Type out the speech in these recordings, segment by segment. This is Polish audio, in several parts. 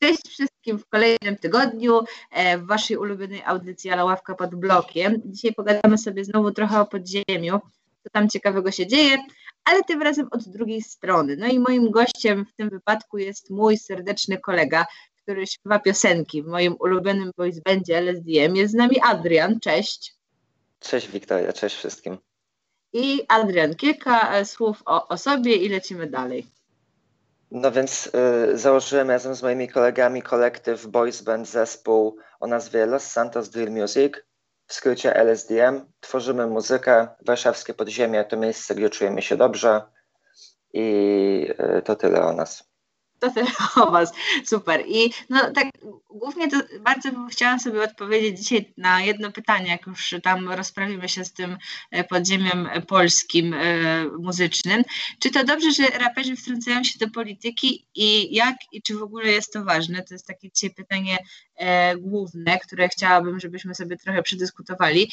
Cześć wszystkim w kolejnym tygodniu e, w waszej ulubionej audycji Ale Ławka pod blokiem. Dzisiaj pogadamy sobie znowu trochę o podziemiu, co tam ciekawego się dzieje, ale tym razem od drugiej strony. No i moim gościem w tym wypadku jest mój serdeczny kolega, który śpiewa piosenki w moim ulubionym voice bandzie LSDM. Jest z nami Adrian, cześć. Cześć Wiktoria, cześć wszystkim. I Adrian, kilka e, słów o, o sobie i lecimy dalej. No więc y, założyłem razem z moimi kolegami kolektyw Boys Band zespół o nazwie Los Santos Drill Music, w skrócie LSDM. Tworzymy muzykę, warszawskie podziemie to miejsce, gdzie czujemy się dobrze i y, to tyle o nas. To tyle o Was. Super. I no tak głównie to bardzo chciałam sobie odpowiedzieć dzisiaj na jedno pytanie, jak już tam rozprawimy się z tym e, podziemiem polskim e, muzycznym. Czy to dobrze, że raperzy wtrącają się do polityki i jak i czy w ogóle jest to ważne? To jest takie dzisiaj pytanie e, główne, które chciałabym, żebyśmy sobie trochę przedyskutowali.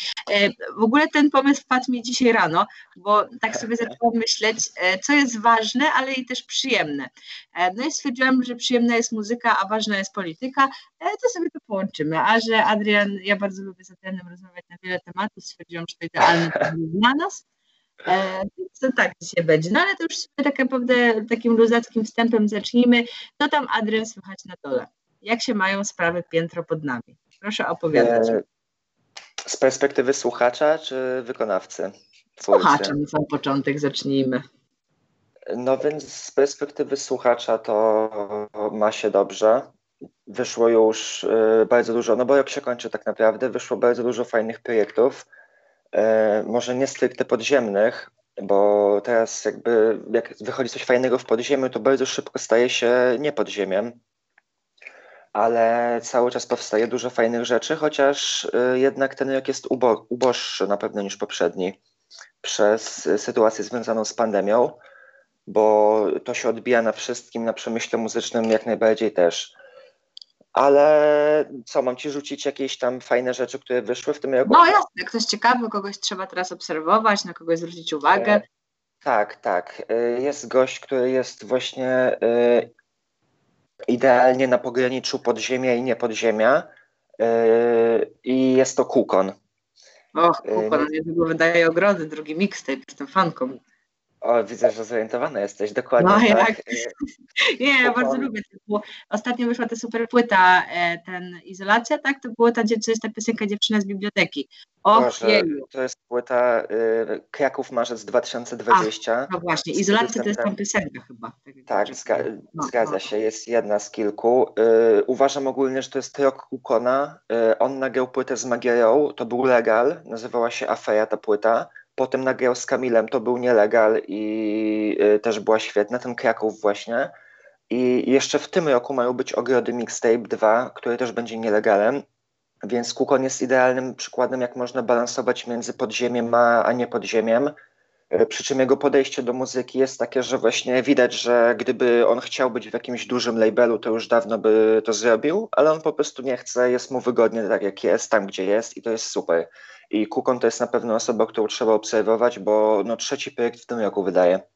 W ogóle ten pomysł wpadł mi dzisiaj rano, bo tak sobie zaczęłam myśleć, co jest ważne, ale i też przyjemne. No i stwierdziłam, że przyjemna jest muzyka, a ważna jest polityka, e, to sobie to połączymy. A że Adrian, ja bardzo lubię z Adrianem rozmawiać na wiele tematów, stwierdziłam, że to idealny dla nas. E, to tak dzisiaj będzie. No ale to już sobie tak naprawdę takim luzackim wstępem zacznijmy. Co tam Adrian słychać na dole? Jak się mają sprawy piętro pod nami? Proszę opowiadać. E, z perspektywy słuchacza czy wykonawcy? Słuchacza na sam początek zacznijmy. No więc z perspektywy słuchacza to ma się dobrze. Wyszło już y, bardzo dużo, no bo jak się kończy tak naprawdę, wyszło bardzo dużo fajnych projektów. Y, może nie stricte podziemnych, bo teraz jakby jak wychodzi coś fajnego w podziemiu, to bardzo szybko staje się nie podziemiem. Ale cały czas powstaje dużo fajnych rzeczy, chociaż y, jednak ten rok jest ubo uboższy na pewno niż poprzedni przez sytuację związaną z pandemią bo to się odbija na wszystkim, na przemyśle muzycznym jak najbardziej też. Ale co, mam ci rzucić jakieś tam fajne rzeczy, które wyszły w tym roku? No jasne, ktoś ciekawy, kogoś trzeba teraz obserwować, na kogoś zwrócić uwagę. E, tak, tak. E, jest gość, który jest właśnie e, idealnie na pograniczu podziemia i nie podziemia. I jest to Kukon. Och, Kukon, niedługo wydaje ogrody, drugi mixtape, jestem fanką. O, widzę, że zorientowana jesteś, dokładnie. No tak. jak. Nie, ja bardzo lubię. To ostatnio wyszła ta super płyta, e, ten Izolacja, tak? To była ta, jest ta piosenka Dziewczyna z biblioteki. Och, Boże, to jest płyta y, Kraków Marzec 2020. A, no właśnie, Izolacja to jest tam piosenka chyba. Tak, tak zga no, zgadza no. się, jest jedna z kilku. Y, uważam ogólnie, że to jest rok Kukona. Y, on nagrał płytę z Magierą, to był legal, nazywała się Afeja ta płyta. Potem nagrał z Kamilem, to był nielegal i y, też była świetna, ten Kraków właśnie. I jeszcze w tym roku mają być Ogrody Mixtape 2, który też będzie nielegalem, więc Kukon jest idealnym przykładem, jak można balansować między podziemiem a, a nie podziemiem. Y, przy czym jego podejście do muzyki jest takie, że właśnie widać, że gdyby on chciał być w jakimś dużym labelu, to już dawno by to zrobił, ale on po prostu nie chce, jest mu wygodnie tak jak jest, tam gdzie jest i to jest super. I Kukon to jest na pewno osoba, którą trzeba obserwować, bo no, trzeci projekt w tym roku wydaje.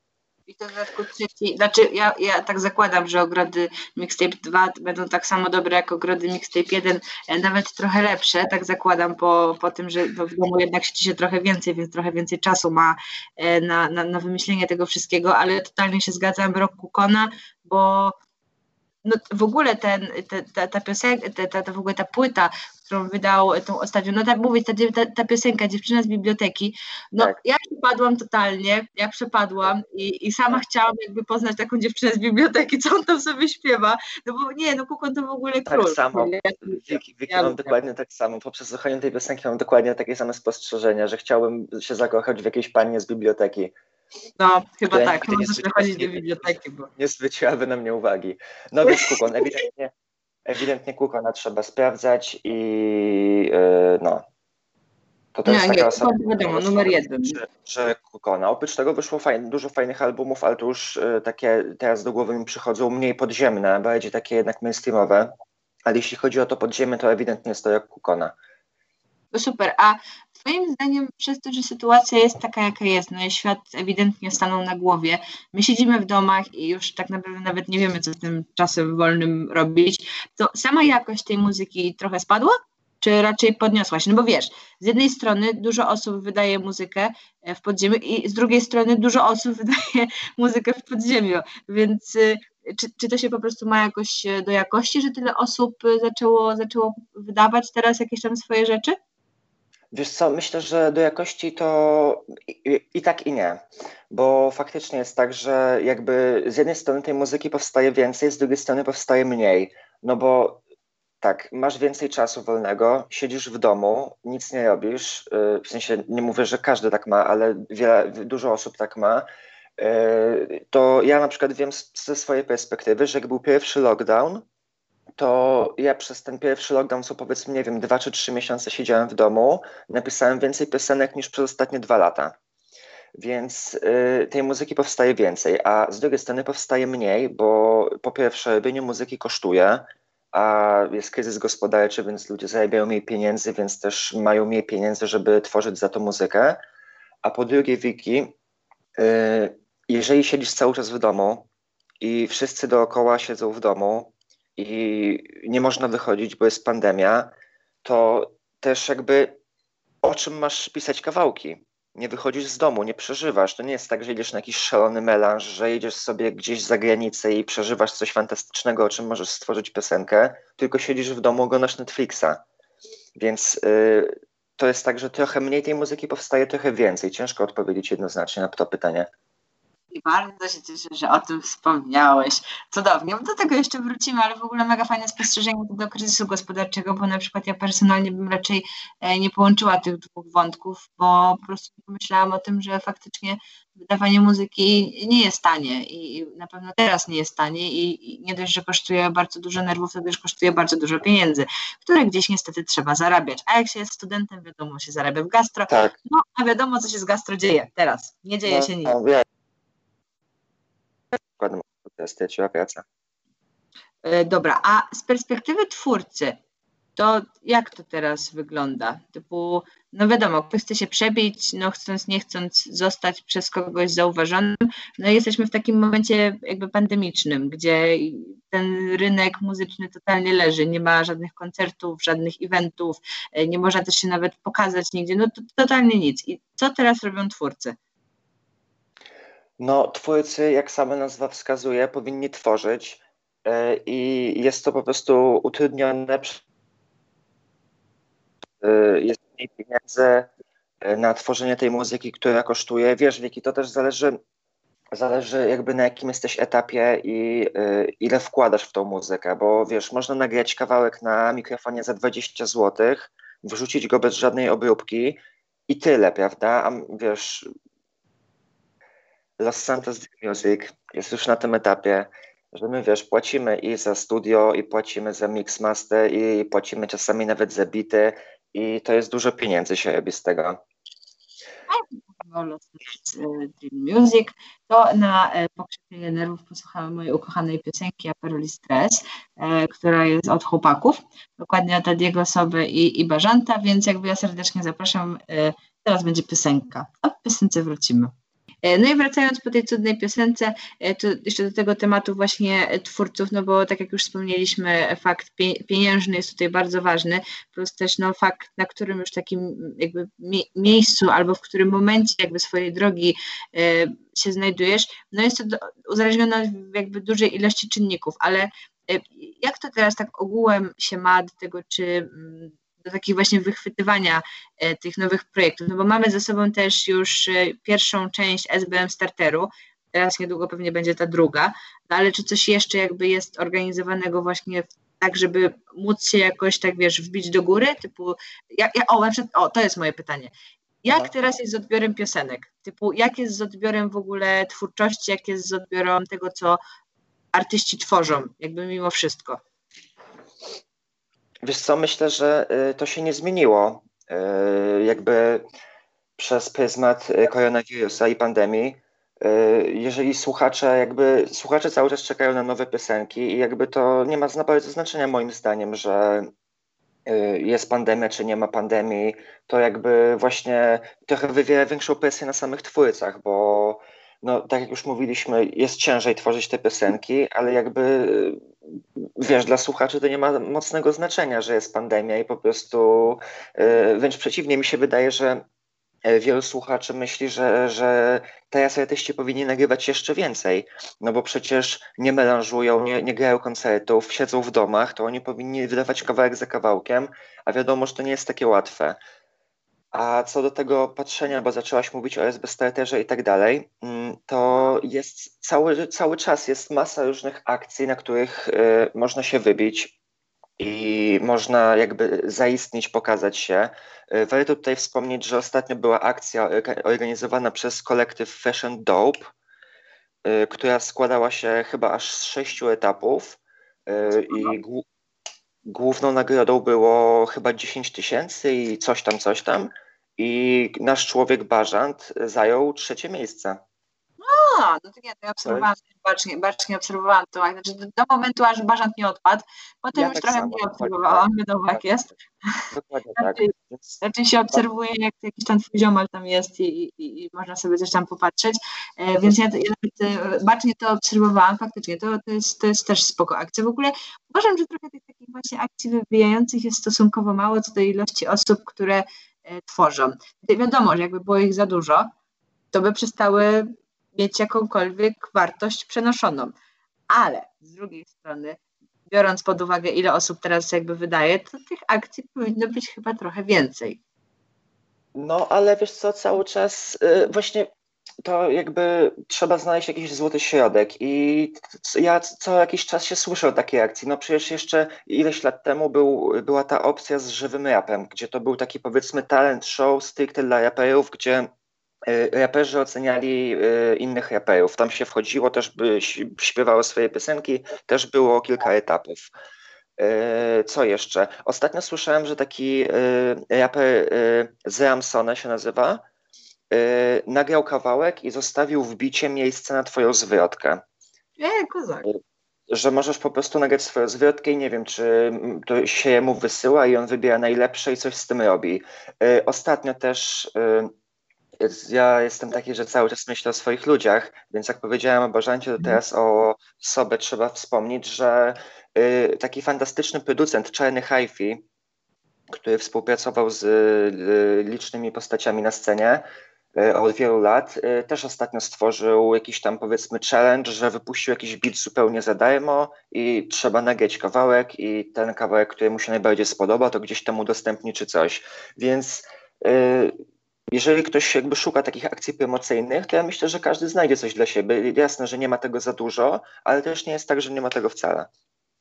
I to w dodatku trzeci, znaczy ja, ja tak zakładam, że ogrody Mixtape 2 będą tak samo dobre jak ogrody Mixtape 1, e, nawet trochę lepsze, tak zakładam po, po tym, że w domu jednak siedzi się trochę więcej, więc trochę więcej czasu ma e, na, na, na wymyślenie tego wszystkiego, ale totalnie się zgadzam, rok Kukona, bo no w ogóle ten, ta, ta, ta piosenka, ta, ta, w ogóle ta płyta, którą wydał tą ostatnią, no tak mówię, ta, ta, ta piosenka Dziewczyna z biblioteki, no tak. ja przepadłam totalnie, ja przepadłam i, i sama chciałam jakby poznać taką dziewczynę z biblioteki, co on tam sobie śpiewa, no bo nie, no Kukon to w ogóle tak król. Tak samo, Wiki, Wiki ja mam dokładnie tak samo, poprzez słuchanie tej piosenki mam dokładnie takie same spostrzeżenia, że chciałbym się zakochać w jakiejś pannie z biblioteki. No, chyba tak, chyba chodzić do biblioteki. Bo... Nie zwróciłaby na mnie uwagi. No więc Kukon, ewidentnie, ewidentnie Kukona trzeba sprawdzać i yy, no. To, to nie, jest taka nie, osoba, wiadomo, numer jeden. Że, że Kukona. Oprócz tego wyszło fajne, dużo fajnych albumów, ale to już yy, takie teraz do głowy mi przychodzą mniej podziemne, bardziej takie jednak mainstreamowe. Ale jeśli chodzi o to podziemie, to ewidentnie jest to jak Kukona. super. A Twoim zdaniem, przez to, że sytuacja jest taka, jaka jest, no i świat ewidentnie stanął na głowie, my siedzimy w domach i już tak naprawdę nawet nie wiemy, co z tym czasem wolnym robić, to sama jakość tej muzyki trochę spadła? Czy raczej podniosła się? No bo wiesz, z jednej strony dużo osób wydaje muzykę e, w podziemiu i z drugiej strony dużo osób wydaje muzykę w podziemiu, więc y, czy, czy to się po prostu ma jakoś e, do jakości, że tyle osób e, zaczęło, zaczęło wydawać teraz jakieś tam swoje rzeczy? Wiesz co, myślę, że do jakości to i, i, tak i nie, bo faktycznie jest tak, że jakby z jednej strony tej muzyki powstaje więcej, z drugiej strony powstaje mniej, no bo tak, masz więcej czasu wolnego, siedzisz w domu, nic nie robisz, y, w sensie nie mówię, że każdy tak ma, ale wiele, dużo osób tak ma, y, to ja na przykład wiem ze swojej perspektywy, że jak był pierwszy lockdown, to ja przez ten pierwszy lockdown, co powiedzmy, nie wiem, dwa czy trzy miesiące siedziałem w domu, napisałem więcej piosenek niż przez ostatnie dwa lata. Więc y, tej muzyki powstaje więcej, a z drugiej strony powstaje mniej, bo po pierwsze, robienie muzyki kosztuje, a jest kryzys gospodarczy, więc ludzie zarabiają mniej pieniędzy, więc też mają mniej pieniędzy, żeby tworzyć za to muzykę. A po drugie, Wiki, y, jeżeli siedzisz cały czas w domu i wszyscy dookoła siedzą w domu, i nie można wychodzić, bo jest pandemia, to też jakby o czym masz pisać kawałki? Nie wychodzisz z domu, nie przeżywasz. To nie jest tak, że jedziesz na jakiś szalony melanż, że jedziesz sobie gdzieś za granicę i przeżywasz coś fantastycznego, o czym możesz stworzyć piosenkę, tylko siedzisz w domu, oglądasz Netflixa. Więc yy, to jest tak, że trochę mniej tej muzyki powstaje, trochę więcej. Ciężko odpowiedzieć jednoznacznie na to pytanie. I bardzo się cieszę, że o tym wspomniałeś. Cudownie. Do tego jeszcze wrócimy, ale w ogóle mega fajne spostrzeżenie do kryzysu gospodarczego, bo na przykład ja personalnie bym raczej e, nie połączyła tych dwóch wątków, bo po prostu pomyślałam o tym, że faktycznie wydawanie muzyki nie jest tanie i na pewno teraz nie jest tanie i nie dość, że kosztuje bardzo dużo nerwów, to też kosztuje bardzo dużo pieniędzy, które gdzieś niestety trzeba zarabiać. A jak się jest studentem, wiadomo, się zarabia w gastro. Tak. No, a wiadomo, co się z gastro dzieje teraz. Nie dzieje no, się nic. No, przykładem straciła pracę. E, dobra, a z perspektywy twórcy, to jak to teraz wygląda? Typu, no wiadomo, ktoś chce się przebić, no chcąc, nie chcąc zostać przez kogoś zauważonym, no jesteśmy w takim momencie jakby pandemicznym, gdzie ten rynek muzyczny totalnie leży, nie ma żadnych koncertów, żadnych eventów, e, nie można też się nawet pokazać nigdzie, no to totalnie nic. I co teraz robią twórcy? No, twórcy, jak sama nazwa wskazuje, powinni tworzyć e, i jest to po prostu utrudnione. E, jest mniej pieniędzy e, na tworzenie tej muzyki, która kosztuje. Wiesz, Wiki, to też zależy, zależy jakby na jakim jesteś etapie i ile wkładasz w tą muzykę, bo wiesz, można nagrać kawałek na mikrofonie za 20 zł, wrzucić go bez żadnej obróbki i tyle, prawda? A wiesz, Los Santos Music jest już na tym etapie, że my wiesz, płacimy i za studio, i płacimy za mixmaster, i płacimy czasami nawet za bity, i to jest dużo pieniędzy się robi z tego. Los Dream Music, to na e, pokrzepienie nerwów posłuchamy mojej ukochanej piosenki Aperoli Stress, e, która jest od chłopaków, dokładnie od Adiego Soby i, i więc jakby ja serdecznie zapraszam, e, teraz będzie piosenka, a w piosence wrócimy. E, no i wracając po tej cudnej piosence, e, to jeszcze do tego tematu właśnie twórców, no bo tak jak już wspomnieliśmy, fakt pieniężny jest tutaj bardzo ważny, plus też no fakt, na którym już takim jakby miejscu albo w którym momencie jakby swojej drogi e, się znajdujesz, no jest to uzależnione od jakby dużej ilości czynników, ale jak to teraz tak ogółem się ma do tego, czy mm, do takich właśnie wychwytywania e, tych nowych projektów, no bo mamy ze sobą też już e, pierwszą część SBM Starteru, teraz niedługo pewnie będzie ta druga, no ale czy coś jeszcze jakby jest organizowanego właśnie tak, żeby móc się jakoś tak, wiesz, wbić do góry, typu, ja, ja, o, o, to jest moje pytanie. Jak no. teraz jest z odbiorem piosenek? Typu, jak jest z odbiorem w ogóle twórczości, jak jest z odbiorem tego, co artyści tworzą, jakby mimo wszystko? Wiesz co, myślę, że y, to się nie zmieniło. Y, jakby przez pryzmat y, koronawirusa i pandemii. Jeżeli słuchacze, jakby słuchacze cały czas czekają na nowe piosenki i jakby to nie ma znaczenia moim zdaniem, że jest pandemia, czy nie ma pandemii, to jakby właśnie trochę wywiera większą presję na samych twórcach, bo no, tak jak już mówiliśmy, jest ciężej tworzyć te piosenki, ale jakby wiesz, dla słuchaczy to nie ma mocnego znaczenia, że jest pandemia i po prostu y, wręcz przeciwnie, mi się wydaje, że E, wielu słuchaczy myśli, że, że teraz artyści powinni nagrywać jeszcze więcej, no bo przecież nie melanżują, nie, nie grają koncertów, siedzą w domach, to oni powinni wydawać kawałek za kawałkiem, a wiadomo, że to nie jest takie łatwe. A co do tego patrzenia, bo zaczęłaś mówić o SB Starterze i tak dalej, mm, to jest cały, cały czas jest masa różnych akcji, na których y, można się wybić i można jakby zaistnieć, pokazać się. E, warto tutaj wspomnieć, że ostatnio była akcja organizowana przez kolektyw Fashion Dope, e, która składała się chyba aż z sześciu etapów i główną nagrodą było chyba 10 tysięcy i coś tam, coś tam. I nasz człowiek Bażant zajął trzecie miejsce. A, no to nie, to ja obserwowałam, bacznie, bacznie obserwowałam to, znaczy do momentu, aż Bażant nie odpadł, potem ja już tak trochę samo, mniej obserwowałam, wiadomo jak jest. Dokładnie tak. Raczej, raczej się obserwuje, jak jakiś tam twój ziomal tam jest i, i, i można sobie coś tam popatrzeć, e, więc ja, ja nawet e, bacznie to obserwowałam, faktycznie, to, to, jest, to jest też spoko akcja. W ogóle uważam, że trochę tych takich właśnie akcji wybijających jest stosunkowo mało co do ilości osób, które e, tworzą. Wiadomo, że jakby było ich za dużo, to by przestały mieć jakąkolwiek wartość przenoszoną. Ale z drugiej strony, biorąc pod uwagę, ile osób teraz jakby wydaje, to tych akcji powinno być chyba trochę więcej. No, ale wiesz co, cały czas yy, właśnie to jakby trzeba znaleźć jakiś złoty środek i ja co jakiś czas się słyszę o takiej akcji. No przecież jeszcze ileś lat temu był, była ta opcja z żywym rapem, gdzie to był taki powiedzmy talent show stricte dla raperów, gdzie raperzy oceniali e, innych raperów. Tam się wchodziło, też by śpiewało swoje piosenki, też było kilka etapów. E, co jeszcze? Ostatnio słyszałem, że taki raper z Ramsona się nazywa, nagrał kawałek i zostawił w bicie miejsce na twoją zwrotkę. Nie, kozak. Że możesz po prostu nagrać swoją zwrotkę i nie wiem, czy to się mu wysyła i on wybiera najlepsze i coś z tym robi. Ostatnio też ja jestem taki, że cały czas myślę o swoich ludziach, więc jak powiedziałem o Bożancie, to teraz o sobie trzeba wspomnieć, że y, taki fantastyczny producent Czarny Hi-Fi, który współpracował z y, licznymi postaciami na scenie y, od wielu lat, y, też ostatnio stworzył jakiś tam powiedzmy challenge, że wypuścił jakiś beat zupełnie za darmo i trzeba nagrać kawałek i ten kawałek, który mu się najbardziej spodoba, to gdzieś tam udostępni czy coś. Więc y, jeżeli ktoś jakby szuka takich akcji promocyjnych, to ja myślę, że każdy znajdzie coś dla siebie. Jasne, że nie ma tego za dużo, ale też nie jest tak, że nie ma tego wcale.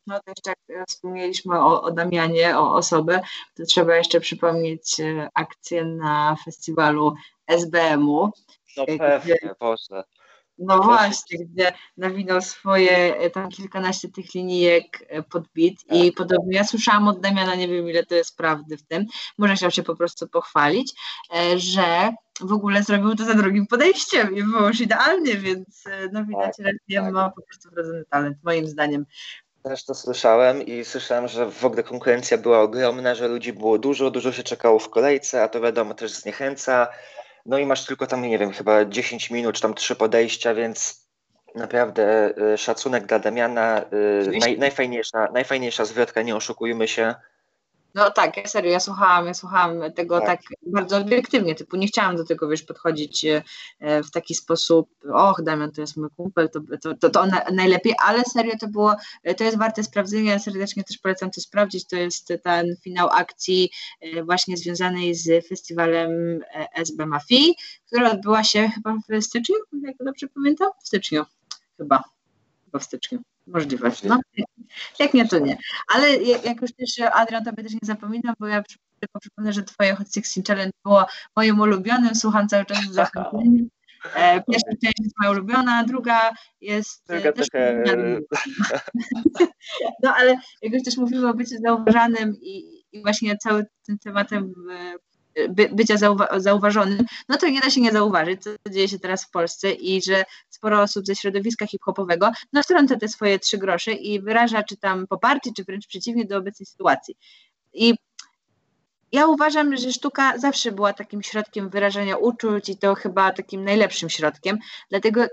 No to jeszcze jak wspomnieliśmy o, o Damianie, o osobę, to trzeba jeszcze przypomnieć e, akcję na festiwalu SBM-u. No pewnie, Boże. No właśnie, gdzie nawinął swoje e, tam kilkanaście tych linijek e, pod bit i tak. podobnie ja słyszałam od Damiana, nie wiem ile to jest prawdy w tym, może chciał się po prostu pochwalić, e, że w ogóle zrobił to za drugim podejściem i było już idealnie, więc no widać, tak, że tak. ma po prostu wrodzony talent, moim zdaniem. Też to słyszałem i słyszałem, że w ogóle konkurencja była ogromna, że ludzi było dużo, dużo się czekało w kolejce, a to wiadomo też zniechęca no i masz tylko tam, nie wiem, chyba 10 minut, czy tam trzy podejścia, więc naprawdę y, szacunek dla Damiana. Y, naj, najfajniejsza, najfajniejsza zwrotka, nie oszukujmy się. No tak, ja serio, ja słuchałam, ja słuchałam tego tak. tak. bardzo obiektywnie, typu nie chciałam do tego, wiesz, podchodzić e, w taki sposób, och, Damian to jest mój kumpel, to, to, to, to najlepiej, ale serio to było, to jest warte sprawdzenia, serdecznie też polecam to sprawdzić, to jest ten finał akcji e, właśnie związanej z festiwalem e, SB Mafii, która odbyła się chyba w styczniu, jak dobrze pamiętam? W styczniu, chyba, chyba w styczniu. Możliwe. No, jak nie, to nie. Ale jak już też, Adrian, tobie też nie zapominam, bo ja tylko przypomnę, że twoje Hot 16 Challenge było moim ulubionym, słucham cały czas z. E, pierwsza część jest moja ulubiona, druga jest e, druga też takie... No ale jak już też mówimy o byciu zauważanym i, i właśnie całym tym tematem e, by, bycia zauwa zauważonym, no to nie da się nie zauważyć, co dzieje się teraz w Polsce i że sporo osób ze środowiska hip-hopowego no wtrąca te swoje trzy grosze i wyraża czy tam poparcie, czy wręcz przeciwnie do obecnej sytuacji. I ja uważam, że sztuka zawsze była takim środkiem wyrażania uczuć i to chyba takim najlepszym środkiem. Dlatego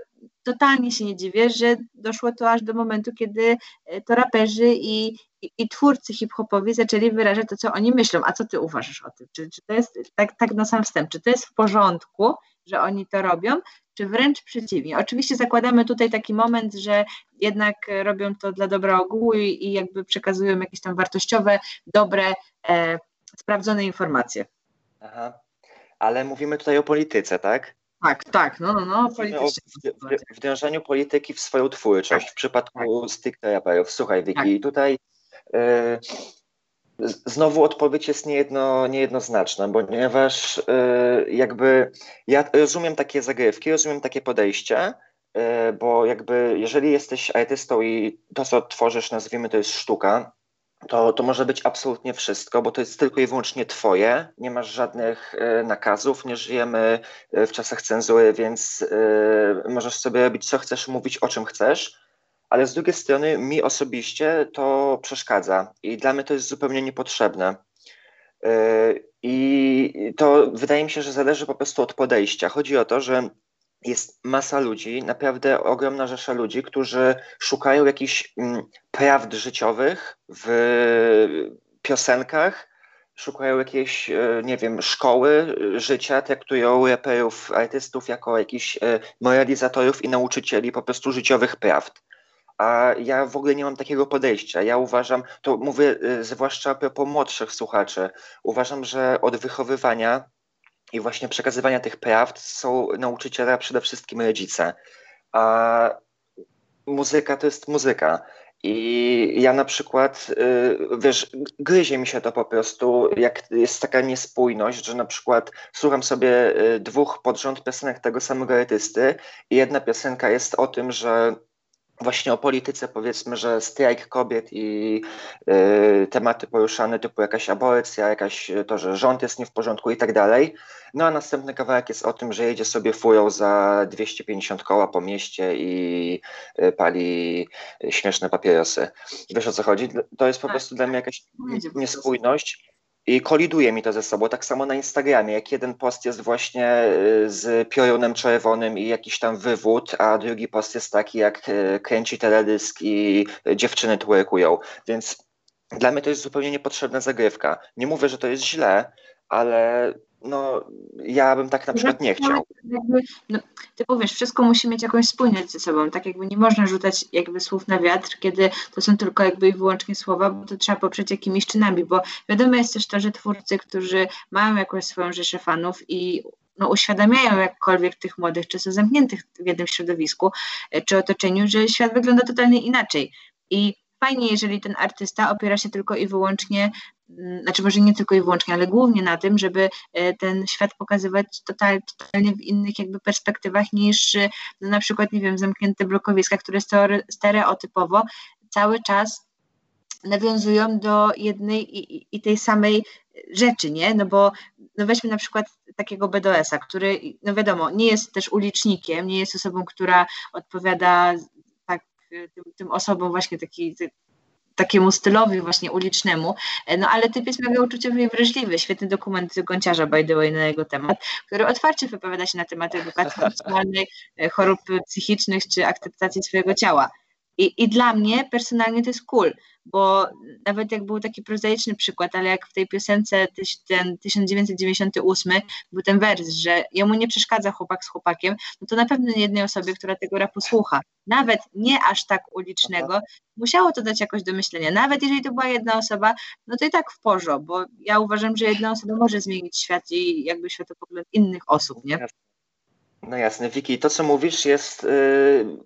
totalnie się nie dziwię, że doszło to aż do momentu, kiedy e, to raperzy i, i, i twórcy hip-hopowi zaczęli wyrażać to, co oni myślą. A co ty uważasz o tym? Czy, czy to jest tak, tak na sam wstęp? Czy to jest w porządku, że oni to robią, czy wręcz przeciwnie? Oczywiście zakładamy tutaj taki moment, że jednak robią to dla dobra ogółu i, i jakby przekazują jakieś tam wartościowe, dobre, e, sprawdzone informacje. Aha. Ale mówimy tutaj o polityce, tak? Tak, tak, no, no, no politycznie. W, wdrążeniu polityki w swoją twórczość tak, w przypadku tak. stricte raperów. Słuchaj, Wiki, tak. tutaj y, znowu odpowiedź jest niejedno, niejednoznaczna, ponieważ y, jakby ja rozumiem takie zagrywki, rozumiem takie podejście, y, bo jakby jeżeli jesteś artystą i to, co tworzysz, nazwijmy to jest sztuka, to, to może być absolutnie wszystko, bo to jest tylko i wyłącznie Twoje. Nie masz żadnych e, nakazów, nie żyjemy e, w czasach cenzury, więc e, możesz sobie robić co chcesz, mówić o czym chcesz. Ale z drugiej strony, mi osobiście to przeszkadza i dla mnie to jest zupełnie niepotrzebne. I to wydaje mi się, że zależy po prostu od podejścia. Chodzi o to, że jest masa ludzi, naprawdę ogromna rzesza ludzi, którzy szukają jakichś mm, prawd życiowych w piosenkach, szukają jakiejś, e, nie wiem, szkoły życia, traktują raperów, artystów jako jakichś e, moralizatorów i nauczycieli po prostu życiowych prawd. A ja w ogóle nie mam takiego podejścia. Ja uważam, to mówię e, zwłaszcza a propos młodszych słuchaczy, uważam, że od wychowywania i właśnie przekazywania tych prawd są nauczyciele, przede wszystkim rodzice. A muzyka to jest muzyka. I ja na przykład, y, wiesz, gryzie mi się to po prostu, jak jest taka niespójność, że na przykład słucham sobie y, dwóch pod rząd piosenek tego samego artysty i jedna piosenka jest o tym, że właśnie o polityce, powiedzmy, że strajk kobiet i y, tematy poruszane typu jakaś aborcja, jakaś to, że rząd jest nie w porządku i tak dalej. No a następny kawałek jest o tym, że jedzie sobie furą za 250 koła po mieście i y, pali śmieszne papierosy. Wiesz o co chodzi? To jest po tak, prostu dla mnie jakaś niespójność. I koliduje mi to ze sobą. Tak samo na Instagramie, jak jeden post jest właśnie y, z piorunem czerwonym i jakiś tam wywód, a drugi post jest taki, jak y, kręci teledysk i dziewczyny twerkują. Więc dla mnie to jest zupełnie niepotrzebna zagrywka. Nie mówię, że to jest źle, ale no, ja bym tak na przykład nie chciał. Jakby, no, ty powiesz, wszystko musi mieć jakąś spójność ze sobą, tak jakby nie można rzucać jakby słów na wiatr, kiedy to są tylko jakby i wyłącznie słowa, bo to trzeba poprzeć jakimiś czynami, bo wiadomo jest też to, że twórcy, którzy mają jakąś swoją rzeszę fanów i no, uświadamiają jakkolwiek tych młodych, czy są zamkniętych w jednym środowisku, e, czy otoczeniu, że świat wygląda totalnie inaczej. I fajnie, jeżeli ten artysta opiera się tylko i wyłącznie Mm, znaczy może nie tylko i wyłącznie, ale głównie na tym, żeby e, ten świat pokazywać total, totalnie w innych jakby perspektywach niż e, no na przykład, nie wiem, zamknięte blokowiska, które stereotypowo cały czas nawiązują do jednej i, i, tej samej rzeczy, nie? No bo no weźmy na przykład takiego BDS-a, który, no wiadomo, nie jest też ulicznikiem, nie jest osobą, która odpowiada tym, tym osobom właśnie taki, takiemu stylowi właśnie ulicznemu, e, no ale typ jest mega uczuciowy i wrażliwy. Świetny dokument Gonciarza, by the way, na jego temat, który otwarcie wypowiada się na temat edukacji seksualnej, e, chorób psychicznych czy akceptacji swojego ciała. I, I dla mnie personalnie to jest cool, bo nawet jak był taki prozaiczny przykład, ale jak w tej piosence ten 1998 był ten wers, że jemu nie przeszkadza chłopak z chłopakiem, no to na pewno nie jednej osobie, która tego rapu słucha, nawet nie aż tak ulicznego, musiało to dać jakoś do myślenia. Nawet jeżeli to była jedna osoba, no to i tak w porządku, bo ja uważam, że jedna osoba może zmienić świat i jakby światopogląd innych osób, nie? No jasne, Wiki, to co mówisz jest yy,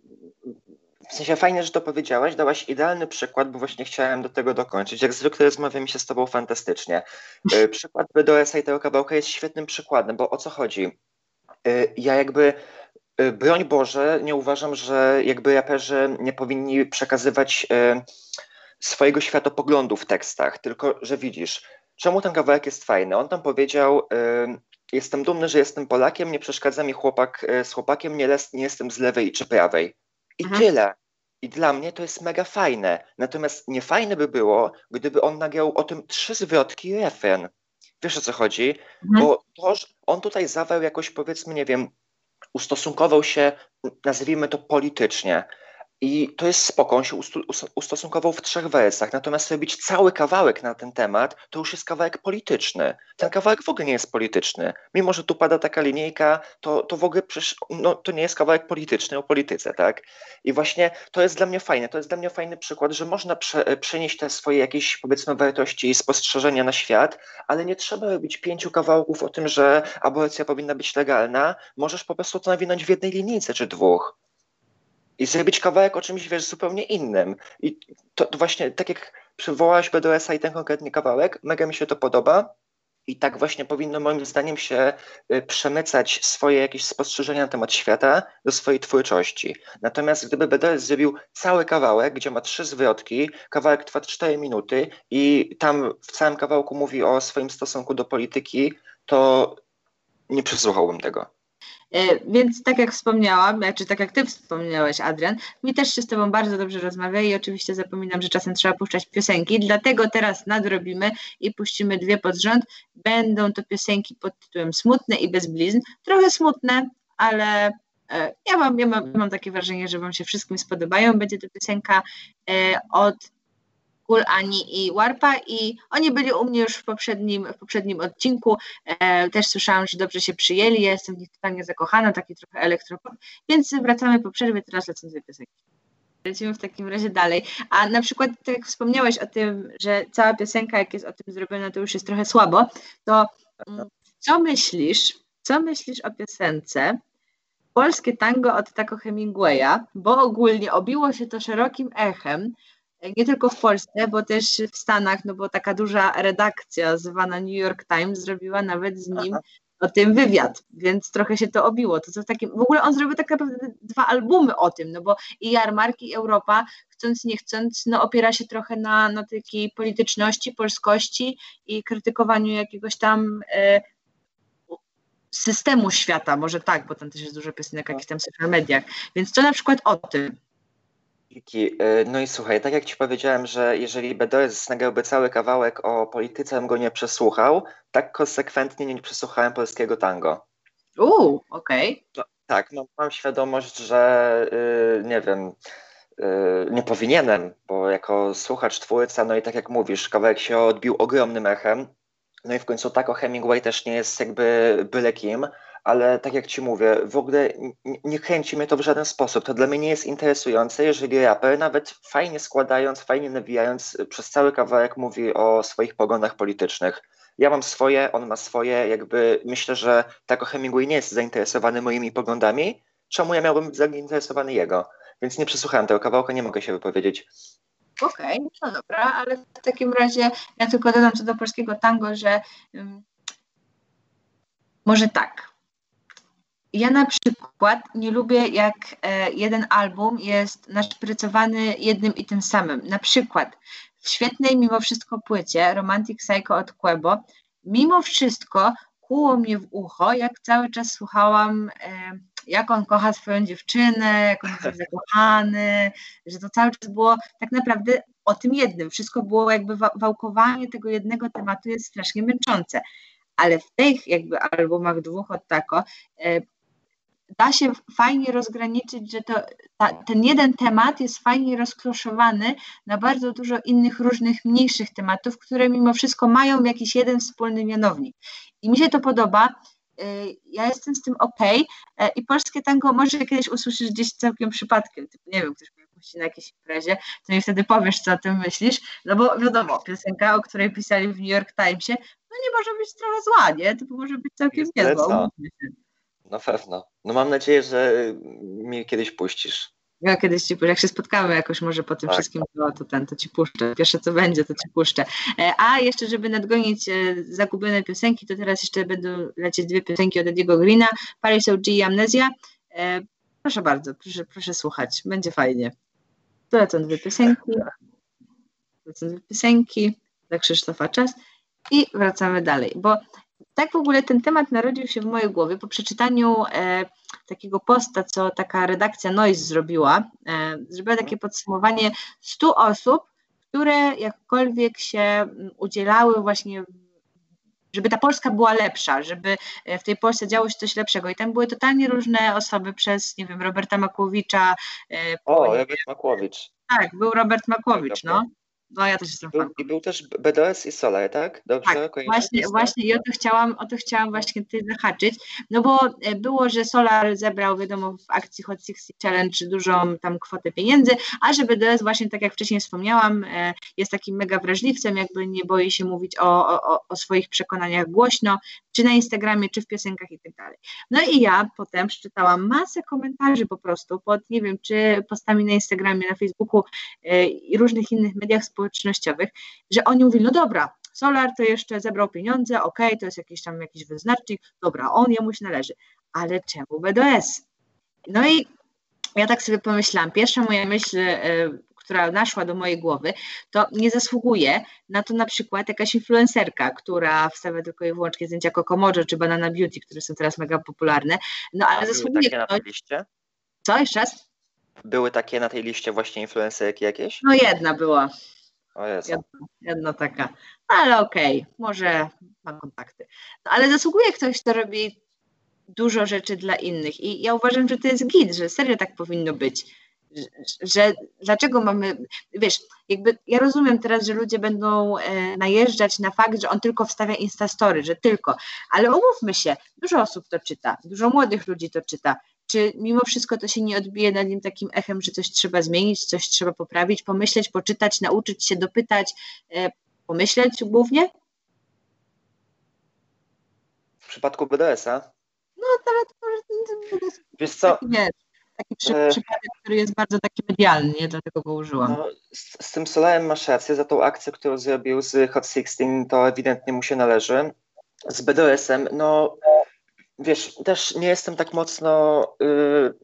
w sensie fajnie, że to powiedziałaś, dałaś idealny przykład, bo właśnie chciałem do tego dokończyć. Jak zwykle rozmawia mi się z tobą fantastycznie. E, przykład BDS-a i tego kawałka jest świetnym przykładem, bo o co chodzi? E, ja jakby e, broń Boże, nie uważam, że jakby raperzy nie powinni przekazywać swojego światopoglądu w tekstach, tylko że widzisz, czemu ten kawałek jest fajny? On tam powiedział, jestem dumny, że jestem Polakiem, nie przeszkadza mi chłopak z chłopakiem, nie, nie jestem z lewej czy prawej. I mhm. tyle. I dla mnie to jest mega fajne. Natomiast niefajne by było, gdyby on nagrał o tym trzy zwrotki refren. Wiesz o co chodzi? Mhm. Bo to, on tutaj zawarł jakoś, powiedzmy, nie wiem, ustosunkował się, nazwijmy to politycznie. I to jest spoko, on się ustosunkował w trzech wersach, natomiast robić cały kawałek na ten temat, to już jest kawałek polityczny. Ten kawałek w ogóle nie jest polityczny. Mimo, że tu pada taka linijka, to, to w ogóle przecież, no, to nie jest kawałek polityczny o polityce, tak? I właśnie to jest dla mnie fajne, to jest dla mnie fajny przykład, że można prze, przenieść te swoje jakieś, powiedzmy, wartości i spostrzeżenia na świat, ale nie trzeba robić pięciu kawałków o tym, że aborcja powinna być legalna. Możesz po prostu to nawinąć w jednej linijce czy dwóch i zrobić kawałek o czymś, wiesz, zupełnie innym. I to, to właśnie, tak jak przywołałeś BDS-a i ten konkretny kawałek, mega mi się to podoba. I tak właśnie powinno moim zdaniem się y, przemycać swoje jakieś spostrzeżenia na temat świata do swojej twórczości. Natomiast gdyby BDS zrobił cały kawałek, gdzie ma trzy zwrotki, kawałek trwa cztery minuty i tam w całym kawałku mówi o swoim stosunku do polityki, to nie przesłuchałbym tego. E, więc tak jak wspomniałam, czy tak jak ty wspomniałeś, Adrian, mi też się z tobą bardzo dobrze rozmawia i oczywiście zapominam, że czasem trzeba puszczać piosenki, dlatego teraz nadrobimy i puścimy dwie pod rząd. Będą to piosenki pod tytułem Smutne i bez blizn. Trochę smutne, ale e, ja mam, ja mam, mam takie wrażenie, że wam się wszystkim spodobają. Będzie to piosenka e, od Kul, Ani i Warpa i oni byli u mnie już w poprzednim, w poprzednim odcinku. E, też słyszałam, że dobrze się przyjęli. Ja jestem w nich totalnie zakochana, taki trochę elektropop, więc wracamy po przerwie, teraz lecą dwie piosenki. Lecimy w takim razie dalej. A na przykład, tak jak wspomniałeś o tym, że cała piosenka, jak jest o tym zrobiona, to już jest trochę słabo, to mm, co myślisz, co myślisz o piosence Polskie tango od Taco Hemingwaya, bo ogólnie obiło się to szerokim echem, nie tylko w Polsce, bo też w Stanach, no bo taka duża redakcja zwana New York Times zrobiła nawet z nim Aha. o tym wywiad, więc trochę się to obiło. To co w, takim, w ogóle on zrobił tak naprawdę dwa albumy o tym, no bo i Jarmark i Europa, chcąc nie chcąc, no opiera się trochę na, na takiej polityczności, polskości i krytykowaniu jakiegoś tam e, systemu świata, może tak, bo tam też jest dużo piosenek jakichś tam social mediach. Więc co na przykład o tym? Y, no i słuchaj, tak jak ci powiedziałem, że jeżeli BDS nagrałby cały kawałek o polityce, bym go nie przesłuchał, tak konsekwentnie nie przesłuchałem polskiego tango. Uuu, okej. Okay. Tak, no, mam świadomość, że yy, nie wiem, yy, nie powinienem, bo jako słuchacz twórca, no i tak jak mówisz, kawałek się odbił ogromnym echem, no i w końcu tak o Hemingway też nie jest jakby byle kim, ale tak jak ci mówię, w ogóle nie, kręci mnie to w żaden sposób. To dla mnie nie jest interesujące, jeżeli raper, nawet fajnie składając, fajnie nawijając, przez cały kawałek mówi o swoich poglądach politycznych. Ja mam swoje, on ma swoje, jakby myślę, że tak o Hemingway nie jest zainteresowany moimi poglądami, czemu ja miałbym być zainteresowany jego? Więc nie przesłuchałem tego kawałka, nie mogę się wypowiedzieć. Okej, okay, no dobra, ale w takim razie ja tylko dodam co do polskiego tango, że um, może tak. Ja na przykład nie lubię, jak e, jeden album jest naszprycowany jednym i tym samym. Na przykład w świetnej mimo wszystko płycie Romantic Psycho od Quebo, mimo wszystko kłuło mnie w ucho, jak cały czas słuchałam, e, jak on kocha swoją dziewczynę, jak on jest zakochany, że to cały czas było tak naprawdę o tym jednym. Wszystko było jakby wałkowanie tego jednego tematu jest strasznie męczące. Ale w tych jakby albumach dwóch od Tako e, da się fajnie rozgraniczyć, że to, ta, ten jeden temat jest fajnie rozkloszowany na bardzo dużo innych różnych mniejszych tematów, które mimo wszystko mają jakiś jeden wspólny mianownik. I mi się to podoba. Y, ja jestem z tym ok e, i polskie tango może kiedyś usłyszysz gdzieś całkiem przypadkiem, typu, nie wiem, ktoś mnie puści na jakiejś imprezie, to mi wtedy powiesz, co o tym myślisz, no bo wiadomo, piosenka, o której pisali w New York Timesie, no nie może być trochę zła, nie? To może być całkiem niezła. Na pewno. No mam nadzieję, że mi kiedyś puścisz. Ja kiedyś ci jak się spotkamy jakoś może po tym tak. wszystkim, to, to ten, to ci puszczę. Pierwsze co będzie, to ci puszczę. E, a jeszcze, żeby nadgonić e, zagubione piosenki, to teraz jeszcze będą lecieć dwie piosenki od Ediego Greena, Paris OG i Amnezja. E, proszę bardzo, proszę, proszę słuchać, będzie fajnie. To lecą dwie piosenki. Lecą dwie piosenki, dla Krzysztofa czas i wracamy dalej, bo tak w ogóle ten temat narodził się w mojej głowie po przeczytaniu e, takiego posta, co taka redakcja Noise zrobiła. E, zrobiła takie podsumowanie 100 osób, które jakkolwiek się udzielały właśnie żeby ta Polska była lepsza, żeby w tej Polsce działo się coś lepszego. I tam były totalnie różne osoby przez, nie wiem, Roberta Makłowicza. O, Robert Makłowicz. Tak, był Robert Makłowicz, no. No ja też jestem fanką. I był też BDS i Solar, tak? Dobrze? Tak, właśnie, właśnie i o to, chciałam, o to chciałam właśnie tutaj zahaczyć, no bo e, było, że Solar zebrał, wiadomo, w akcji Hot 60 Challenge dużą tam kwotę pieniędzy, a że BDS właśnie, tak jak wcześniej wspomniałam, e, jest takim mega wrażliwcem, jakby nie boi się mówić o, o, o swoich przekonaniach głośno, czy na Instagramie, czy w piosenkach i tak dalej. No i ja potem przeczytałam masę komentarzy po prostu pod, nie wiem, czy postami na Instagramie, na Facebooku e, i różnych innych mediach społecznościowych, że oni mówili, no dobra, Solar to jeszcze zebrał pieniądze, ok, to jest jakiś tam jakiś wyznacznik, dobra, on jemu się należy, ale czemu BDS? No i ja tak sobie pomyślałam, pierwsza moja myśl, e, która naszła do mojej głowy, to nie zasługuje na to na przykład jakaś influencerka, która wstawia tylko i wyłącznie zdjęcia Kokomojo czy Banana Beauty, które są teraz mega popularne, no ale zasługuje takie ktoś... na tej liście? Co, jeszcze raz? Były takie na tej liście właśnie influencerki jakieś? No jedna była. Jedna, jedna taka. No, ale okej, okay, może mam kontakty. No, ale zasługuje ktoś, kto robi dużo rzeczy dla innych i ja uważam, że to jest git, że serio tak powinno być że dlaczego mamy, wiesz, jakby ja rozumiem teraz, że ludzie będą e, najeżdżać na fakt, że on tylko wstawia instastory, że tylko, ale umówmy się, dużo osób to czyta, dużo młodych ludzi to czyta. Czy mimo wszystko to się nie odbije na nim takim echem, że coś trzeba zmienić, coś trzeba poprawić, pomyśleć, poczytać, nauczyć się, dopytać, e, pomyśleć głównie? W przypadku BDS-a? No, ale to. Wiesz co? Nie taki przy, e... przypadek, który jest bardzo taki medialny, nie? dlatego go użyłam. No, z, z, tym Solarem masz rację, za tą akcję, którą zrobił z Hot 16, to ewidentnie mu się należy. Z BDS-em, no wiesz, też nie jestem tak mocno... Yy,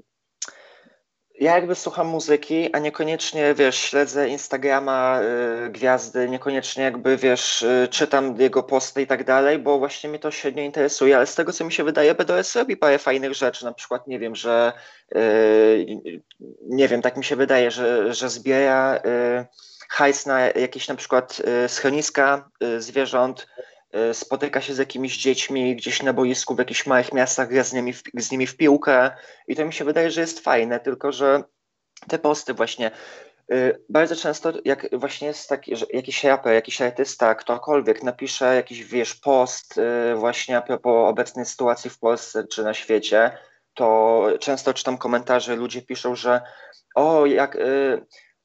ja jakby słucham muzyki, a niekoniecznie, wiesz, śledzę Instagrama y, gwiazdy, niekoniecznie jakby, wiesz, y, czytam jego posty i tak dalej, bo właśnie mnie to średnio interesuje, ale z tego, co mi się wydaje, BDS robi parę fajnych rzeczy, na przykład, nie wiem, że, y, nie wiem, tak mi się wydaje, że, że zbiera y, hajs na jakieś na przykład y, schroniska y, zwierząt, spotyka się z jakimiś dziećmi gdzieś na boisku w jakichś małych miastach, gra z nimi, w, z nimi w piłkę i to mi się wydaje, że jest fajne, tylko że te posty właśnie y, bardzo często, jak właśnie jest taki, że jakiś raper, jakiś artysta, ktokolwiek napisze jakiś, wiesz, post y, właśnie a propos obecnej sytuacji w Polsce czy na świecie, to często czytam komentarze, ludzie piszą, że o, jak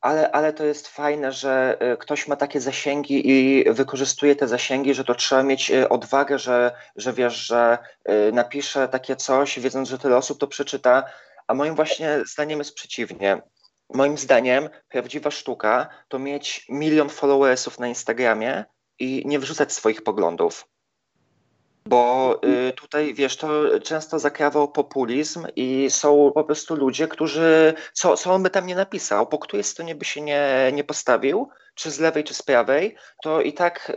ale, ale to jest fajne, że e, ktoś ma takie zasięgi i wykorzystuje te zasięgi, że to trzeba mieć e, odwagę, że, że wiesz, że e, napisze takie coś, wiedząc, że tyle osób to przeczyta, a moim właśnie zdaniem jest przeciwnie. Moim zdaniem prawdziwa sztuka to mieć milion followersów na Instagramie i nie wrzucać swoich poglądów. Bo y, tutaj, wiesz, to często zakrawał populizm i są po prostu ludzie, którzy, co, co on by tam nie napisał, po której stronie by się nie, nie postawił, czy z lewej, czy z prawej, to i tak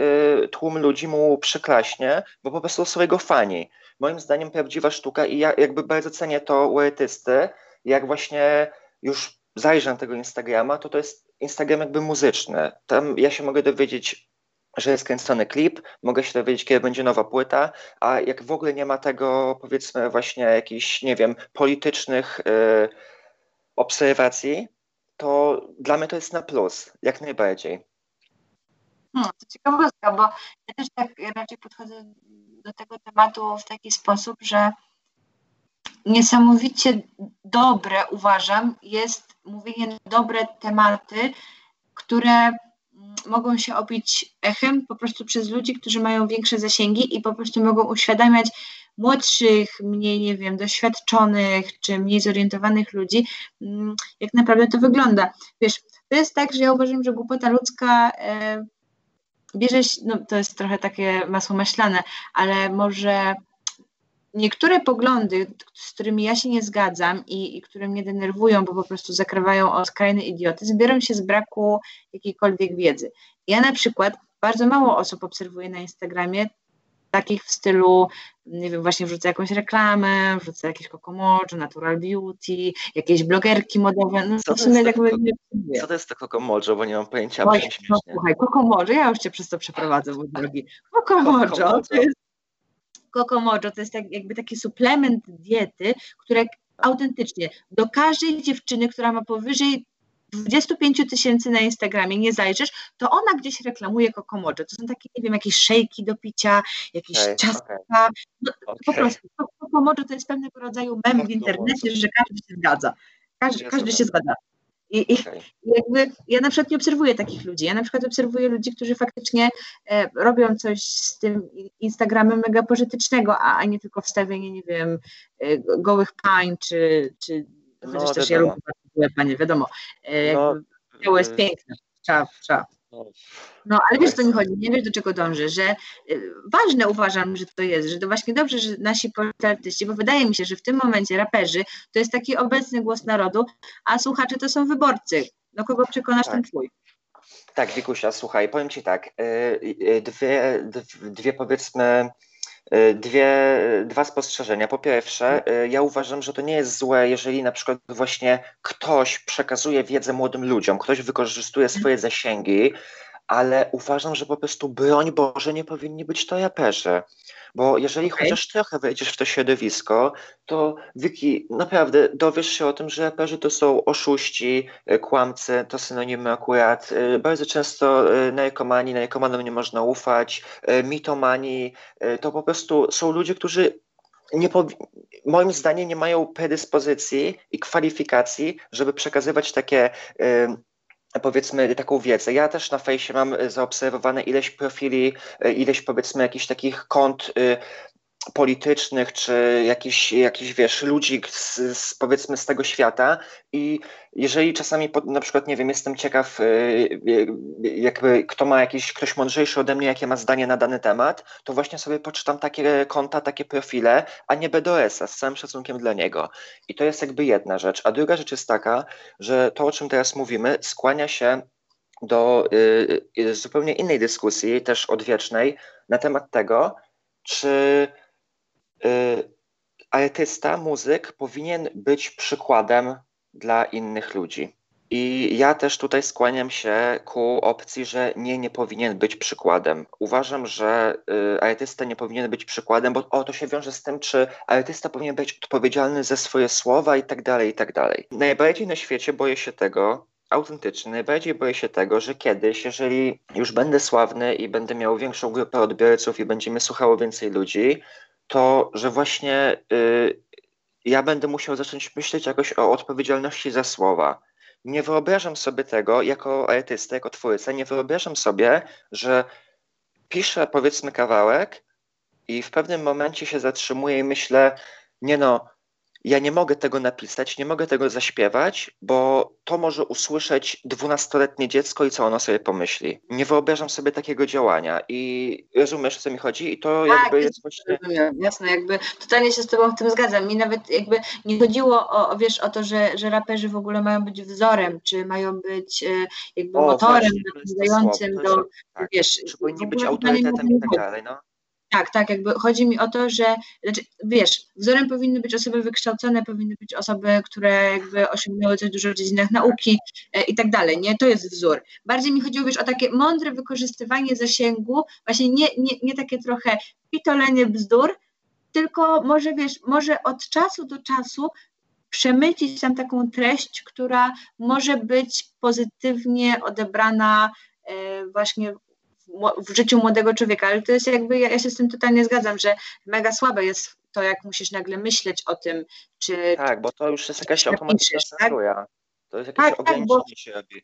y, tłum ludzi mu przyklaśnie, bo po prostu są jego fani. Moim zdaniem prawdziwa sztuka i ja jakby bardzo cenię to u artysty, jak właśnie już zajrzę na tego Instagrama, to to jest Instagram jakby muzyczny. Tam ja się mogę dowiedzieć że jest kręcony klip, mogę się dowiedzieć, kiedy będzie nowa płyta, a jak w ogóle nie ma tego, powiedzmy, właśnie jakichś, nie wiem, politycznych y, obserwacji, to dla mnie to jest na plus, jak najbardziej. Hmm, to ciekawostka, bo ja też tak raczej podchodzę do tego tematu w taki sposób, że niesamowicie dobre uważam jest mówienie dobre tematy, które mogą się obić echem po prostu przez ludzi, którzy mają większe zasięgi i po prostu mogą uświadamiać młodszych, mniej, nie wiem, doświadczonych czy mniej zorientowanych ludzi, mm, jak naprawdę to wygląda. Wiesz, to jest tak, że ja uważam, że głupota ludzka e, bierze, no to jest trochę takie masło maślane, ale może niektóre poglądy, z którymi ja się nie zgadzam i, i, które mnie denerwują, bo po prostu zakrywają o skrajny idiotyzm, biorą się z braku jakiejkolwiek wiedzy. Ja na przykład bardzo mało osób obserwuję na Instagramie, takich w stylu, nie wiem, właśnie wrzucę jakąś reklamę, wrzucę jakieś Kokomojo, Natural Beauty, jakieś blogerki modowe, no co w sumie jakby nie Co to jest to Kokomojo, bo nie mam pojęcia, Oj, no, słuchaj, Kokomojo, ja już Cię przez to przeprowadzę, mój drogi. Kokomojo to jest Kokomojo to jest tak, jakby taki suplement diety, które autentycznie do każdej dziewczyny, która ma powyżej 25 tysięcy na Instagramie nie zajrzysz, to ona gdzieś reklamuje Kokomojo. To są takie, nie wiem, jakieś szejki do picia, jakieś okay, ciastka. Okay. No, okay. Po prostu Kokomojo to jest pewnego rodzaju mem w internecie, że każdy się zgadza. Każdy, każdy się zgadza. I, okay. i jakby ja na przykład nie obserwuję takich ludzi. Ja na przykład obserwuję ludzi, którzy faktycznie e, robią coś z tym Instagramem mega pożytecznego, a, a nie tylko wstawienie, nie wiem, e, gołych pań, czy, czy no, chociaż też ja lubię gołe panie, wiadomo. E, no, Ciało jest y, piękne, trzeba, trzeba. No, no, ale wiesz, co mi chodzi, nie wiesz, do czego dążę, że y, ważne uważam, że to jest, że to właśnie dobrze, że nasi artyści, bo wydaje mi się, że w tym momencie raperzy to jest taki obecny głos narodu, a słuchacze to są wyborcy. Do kogo przekonasz tak. ten twój? Tak, Wikusia, słuchaj, powiem Ci tak, y, dwie, dwie powiedzmy Dwie, dwa spostrzeżenia. Po pierwsze, ja uważam, że to nie jest złe, jeżeli na przykład właśnie ktoś przekazuje wiedzę młodym ludziom, ktoś wykorzystuje swoje zasięgi, ale uważam, że po prostu broń Boże nie powinni być to raperzy. Bo jeżeli okay. chociaż trochę wejdziesz w to środowisko, to Wiki, naprawdę dowiesz się o tym, że raperzy to są oszuści, e, kłamcy, to synonimy akurat. E, bardzo często e, narkomani, narkomanom nie można ufać, mitomani, to po prostu są ludzie, którzy nie moim zdaniem nie mają predyspozycji i kwalifikacji, żeby przekazywać takie powiedzmy taką wiedzę. Ja też na fejsie mam e, zaobserwowane ileś profili, e, ileś powiedzmy jakichś takich kont y, politycznych, czy jakiś, jakiś wiesz, ludzi z, z, powiedzmy z tego świata i jeżeli czasami na przykład, nie wiem, jestem ciekaw y, y, jakby kto ma jakiś, ktoś mądrzejszy ode mnie, jakie ma zdanie na dany temat, to właśnie sobie poczytam takie konta, takie profile, a nie BDS-a, z całym szacunkiem dla niego. I to jest jakby jedna rzecz. A druga rzecz jest taka, że to, o czym teraz mówimy, skłania się do y, zupełnie innej dyskusji, też odwiecznej, na temat tego, czy Y, artysta, muzyk powinien być przykładem dla innych ludzi. I ja też tutaj skłaniam się ku opcji, że nie, nie powinien być przykładem. Uważam, że y, artysta nie powinien być przykładem, bo o, to się wiąże z tym, czy artysta powinien być odpowiedzialny za swoje słowa i tak dalej, i tak dalej. Najbardziej na świecie boję się tego, autentycznie, najbardziej boję się tego, że kiedyś, jeżeli już będę sławny i będę miał większą grupę odbiorców i będzie mnie słuchało więcej ludzi, to że właśnie y, ja będę musiał zacząć myśleć jakoś o odpowiedzialności za słowa. Nie wyobrażam sobie tego jako artysta, jako twórca, nie wyobrażam sobie, że piszę powiedzmy kawałek i w pewnym momencie się zatrzymuję i myślę, nie no, ja nie mogę tego napisać, nie mogę tego zaśpiewać, bo to może usłyszeć dwunastoletnie dziecko i co ono sobie pomyśli. Nie wyobrażam sobie takiego działania i rozumiesz, o co mi chodzi? I to tak, jakby jest właśnie... Rozumiem, jasne, jakby totalnie się z tobą w tym zgadzam. Mi nawet jakby nie chodziło o, wiesz, o to, że, że raperzy w ogóle mają być wzorem, czy mają być e, jakby o, motorem napędzającym do, tak, wiesz... Czy powinni być autorytetem i tak dalej, no. Tak, tak, jakby chodzi mi o to, że znaczy, wiesz, wzorem powinny być osoby wykształcone, powinny być osoby, które jakby osiągnęły coś dużo w dziedzinach nauki e, i tak dalej, nie? To jest wzór. Bardziej mi chodziło, wiesz, o takie mądre wykorzystywanie zasięgu, właśnie nie, nie, nie takie trochę pitolenie bzdur, tylko może, wiesz, może od czasu do czasu przemycić tam taką treść, która może być pozytywnie odebrana e, właśnie w życiu młodego człowieka, ale to jest jakby, ja, ja się z tym totalnie zgadzam, że mega słabe jest to, jak musisz nagle myśleć o tym, czy... Tak, bo to już jest jakaś automatyczna tak? To jest jakieś tak, ograniczenie tak, się robi.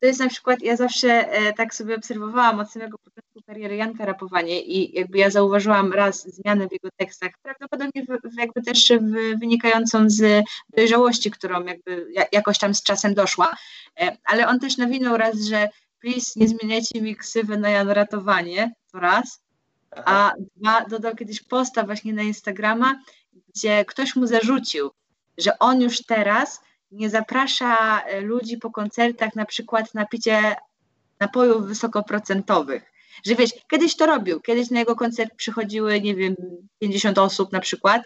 To jest na przykład, ja zawsze e, tak sobie obserwowałam od samego początku kariery Janka Rapowanie i jakby ja zauważyłam raz zmianę w jego tekstach, prawdopodobnie w, w jakby też w, wynikającą z dojrzałości, którą jakby jakoś tam z czasem doszła, e, ale on też nawinął raz, że please nie zmieniajcie mi ksywy na Jan Ratowanie, to raz. A dwa, dodał kiedyś posta właśnie na Instagrama, gdzie ktoś mu zarzucił, że on już teraz nie zaprasza e, ludzi po koncertach na przykład na picie napojów wysokoprocentowych. Że wiesz, kiedyś to robił, kiedyś na jego koncert przychodziły, nie wiem, 50 osób na przykład,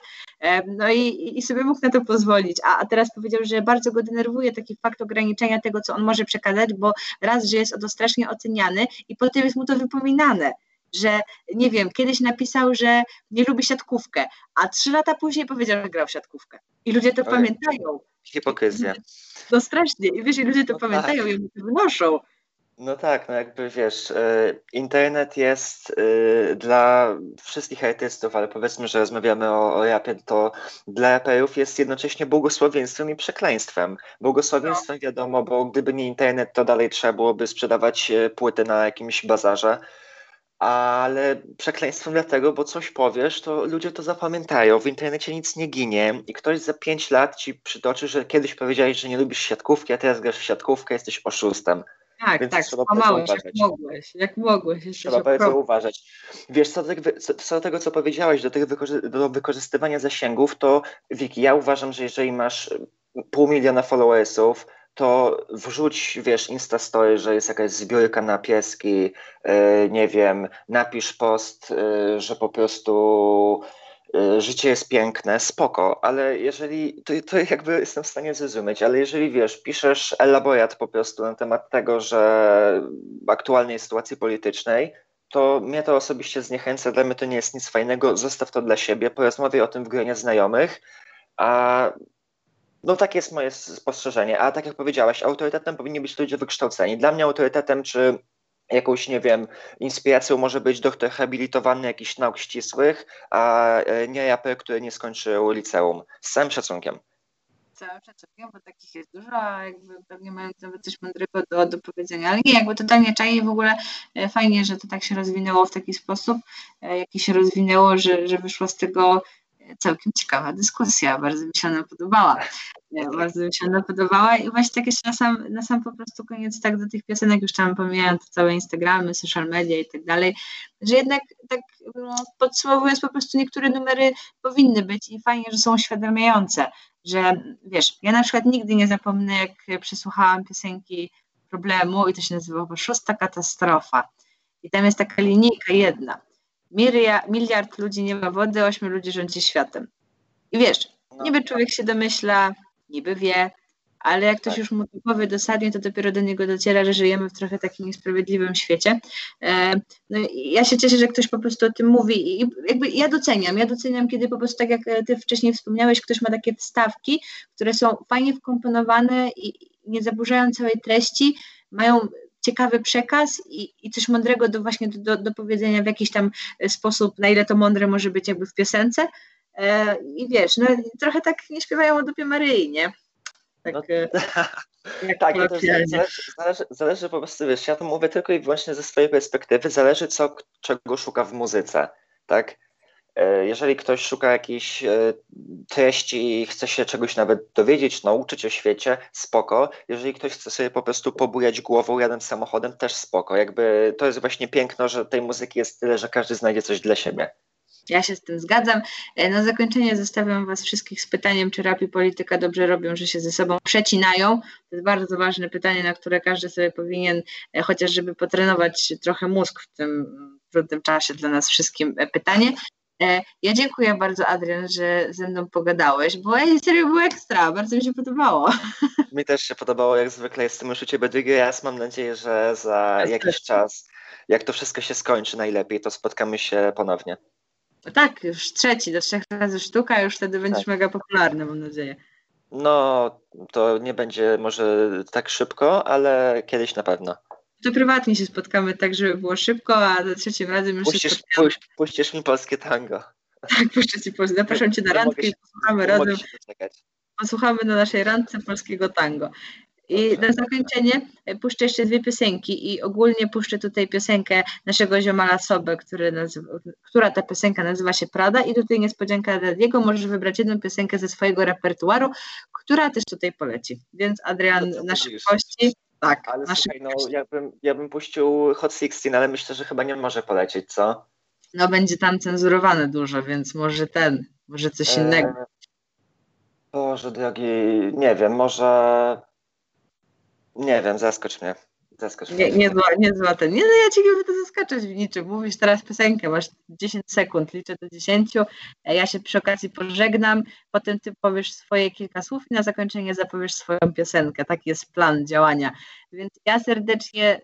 no i, i sobie mógł na to pozwolić, a, a teraz powiedział, że bardzo go denerwuje taki fakt ograniczenia tego, co on może przekazać, bo raz, że jest odo strasznie oceniany i potem jest mu to wypominane. że nie wiem, kiedyś napisał, że nie lubi siatkówkę, a trzy lata później powiedział, że grał w siatkówkę. I ludzie to pamiętają. Hipokryzja. No strasznie. I wiesz, i ludzie to no pamiętają tak. i to wynoszą. No tak, no jakby wiesz, e, internet jest e, dla wszystkich artystów, ale powiedzmy, że rozmawiamy o, o rapie, to dla raperów jest jednocześnie błogosławieństwem i przekleństwem. Błogosławieństwem no. wiadomo, bo gdyby nie internet, to dalej trzeba byłoby sprzedawać e, płyty na jakimś bazarze, ale przekleństwem dlatego, bo coś powiesz, to ludzie to zapamiętają. W internecie nic nie ginie i ktoś za pięć lat ci przytoczy, że kiedyś powiedziałeś, że nie lubisz siatkówki, a teraz grasz w siatkówkę, jesteś oszustem. Tak, Więc tak, skłamałeś, jak mogłeś, jak mogłeś. Trzeba bardzo uważać. Wiesz, co do, tego, co do tego, co powiedziałeś, do, tych wykorzy do wykorzystywania zasięgów, to Wiki, ja uważam, że jeżeli masz pół miliona followersów, to wrzuć, wiesz, Instastory, że jest jakaś zbiórka na pieski, yy, nie wiem, napisz post, yy, że po prostu życie jest piękne, spoko, ale jeżeli, to, to jakby jestem w stanie zrozumieć, ale jeżeli wiesz, piszesz elaborat po prostu na temat tego, że aktualnej sytuacji politycznej, to mnie to osobiście zniechęca, dla mnie to nie jest nic fajnego, zostaw to dla siebie, porozmawiaj o tym w gronie znajomych, a no takie jest moje spostrzeżenie, a tak jak powiedziałaś, autorytetem powinni być ludzie wykształceni. Dla mnie autorytetem, czy jakąś, nie wiem, inspiracją może być doktor habilitowany jakichś nauk ścisłych, a e, nie raper, który nie skończył liceum. Z całym szacunkiem. Z całym szacunkiem, bo takich jest dużo, a jakby pewnie mają nawet coś mądrego do, do powiedzenia. Ale nie, jakby totalnie czaję w ogóle e, fajnie, że to tak się rozwinęło w taki sposób, e, jaki się rozwinęło, że, że wyszło z tego całkiem ciekawa dyskusja, bardzo mi się ona podobała. Bardzo mi się ona podobała i właśnie tak jeszcze na sam, na sam po prostu koniec tak do tych piosenek, już tam pomijając całe Instagramy, social media i tak dalej, że jednak tak no, podsumowując po prostu niektóre numery powinny być i fajnie, że są uświadamiające, że wiesz, ja na przykład nigdy nie zapomnę, jak przesłuchałam piosenki Problemu i to się nazywało Szósta Katastrofa i tam jest taka linijka jedna, miliard ludzi nie ma wody, ośmiu ludzi rządzi światem. I wiesz, no. niby człowiek się domyśla, niby wie, ale jak ktoś tak. już mu to powie dosadnie, to dopiero do niego dociera, że żyjemy w trochę takim niesprawiedliwym świecie. E, no ja się cieszę, że ktoś po prostu o tym mówi i jakby ja doceniam, ja doceniam, kiedy po prostu tak jak ty wcześniej wspomniałeś, ktoś ma takie wstawki, które są fajnie wkomponowane i nie zaburzają całej treści, mają ciekawy przekaz i, i coś mądrego do właśnie do, do, powiedzenia w jakiś tam sposób, na ile to mądre może być jakby w piosence. E, I wiesz, no trochę tak nie śpiewają o dupie Maryi, nie? Tak, no, e, tak to zależy, zależy, zależy po prostu, wiesz, ja to mówię tylko i wyłącznie ze swojej perspektywy, zależy co, czego szuka w muzyce, tak? E, jeżeli ktoś szuka jakiejś e, treści i chce się czegoś nawet dowiedzieć, nauczyć o świecie, spoko. Jeżeli ktoś chce sobie po prostu pobujać głową jadąc samochodem, też spoko. Jakby to jest właśnie piękno, że tej muzyki jest tyle, że każdy znajdzie coś dla siebie. Ja się z tym zgadzam. E, na zakończenie zostawiam Was wszystkich z pytaniem, czy rap i polityka dobrze robią, że się ze sobą przecinają. To jest bardzo ważne pytanie, na które każdy sobie powinien, chociaż żeby potrenować trochę mózg w tym trudnym czasie dla nas wszystkim pytanie. E, ja dziękuję bardzo, Adrian, że ze mną pogadałeś, bo serio było ekstra, bardzo mi się podobało. Mi też się podobało, jak zwykle jestem już u Ciebie drugi raz. Mam nadzieję, że za jakiś czas, jak to wszystko się skończy najlepiej, to spotkamy się ponownie. Tak, już trzeci, do trzech razy sztuka, już wtedy będziesz tak. mega popularny, mam nadzieję. No, to nie będzie może tak szybko, ale kiedyś na pewno to prywatnie się spotkamy tak, żeby było szybko, a za trzecim razem już puścisz, się spotkamy. Puś, puścisz mi polskie tango. Tak, puszczę ci polskie. Zapraszam cię na randkę się, i posłuchamy razem. Posłuchamy na naszej randce polskiego tango. I na zakończenie puszczę jeszcze dwie piosenki i ogólnie puszczę tutaj piosenkę naszego ziomala Sobę, który nazywa, która ta piosenka nazywa się Prada i tutaj niespodzianka dla Diego, możesz wybrać jedną piosenkę ze swojego repertuaru, która też tutaj poleci. Więc Adrian, naszych gości, tak. Ale słuchaj, no, ja bym, ja bym puścił Hot 16, ale myślę, że chyba nie może polecieć, co? No będzie tam cenzurowane dużo, więc może ten, może coś innego. Eee, Boże drogi, nie wiem, może... Nie wiem, zaskocz mnie. Zaskocz nie, nie, zła, nie zła ten. Nie, no ja ci nie będę zaskaczać w niczym. Mówisz teraz piosenkę, masz 10 sekund, liczę do 10. E, ja się przy okazji pożegnam, potem ty powiesz swoje kilka słów i na zakończenie zapowiesz swoją piosenkę. Taki jest plan działania. Więc ja serdecznie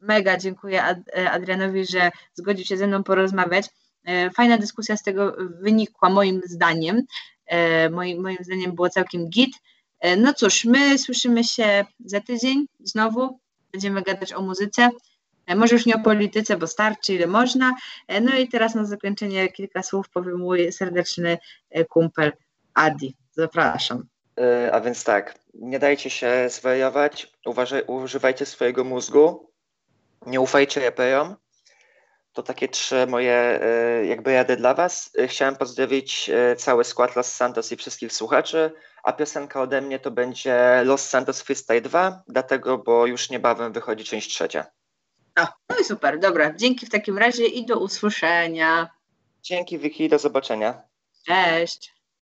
mega dziękuję Adrianowi, że zgodził się ze mną porozmawiać. Fajna dyskusja z tego wynikła moim zdaniem. Moim, moim zdaniem było całkiem git. No cóż, my słyszymy się za tydzień znowu. Będziemy gadać o muzyce. Może już nie o polityce, bo starczy ile można. No i teraz na zakończenie kilka słów powiem mój serdeczny kumpel Adi. Zapraszam. E, a więc tak, nie dajcie się zwariować, uważaj, używajcie swojego mózgu, nie ufajcie raperom. To takie trzy moje e, jakby rady dla Was. E, chciałem pozdrowić cały skład Los Santos i wszystkich słuchaczy, a piosenka ode mnie to będzie Los Santos Freestyle 2, dlatego, bo już niebawem wychodzi część trzecia. A, no i super, dobra. Dzięki w takim razie i do usłyszenia. Dzięki Wiki, do zobaczenia. Cześć.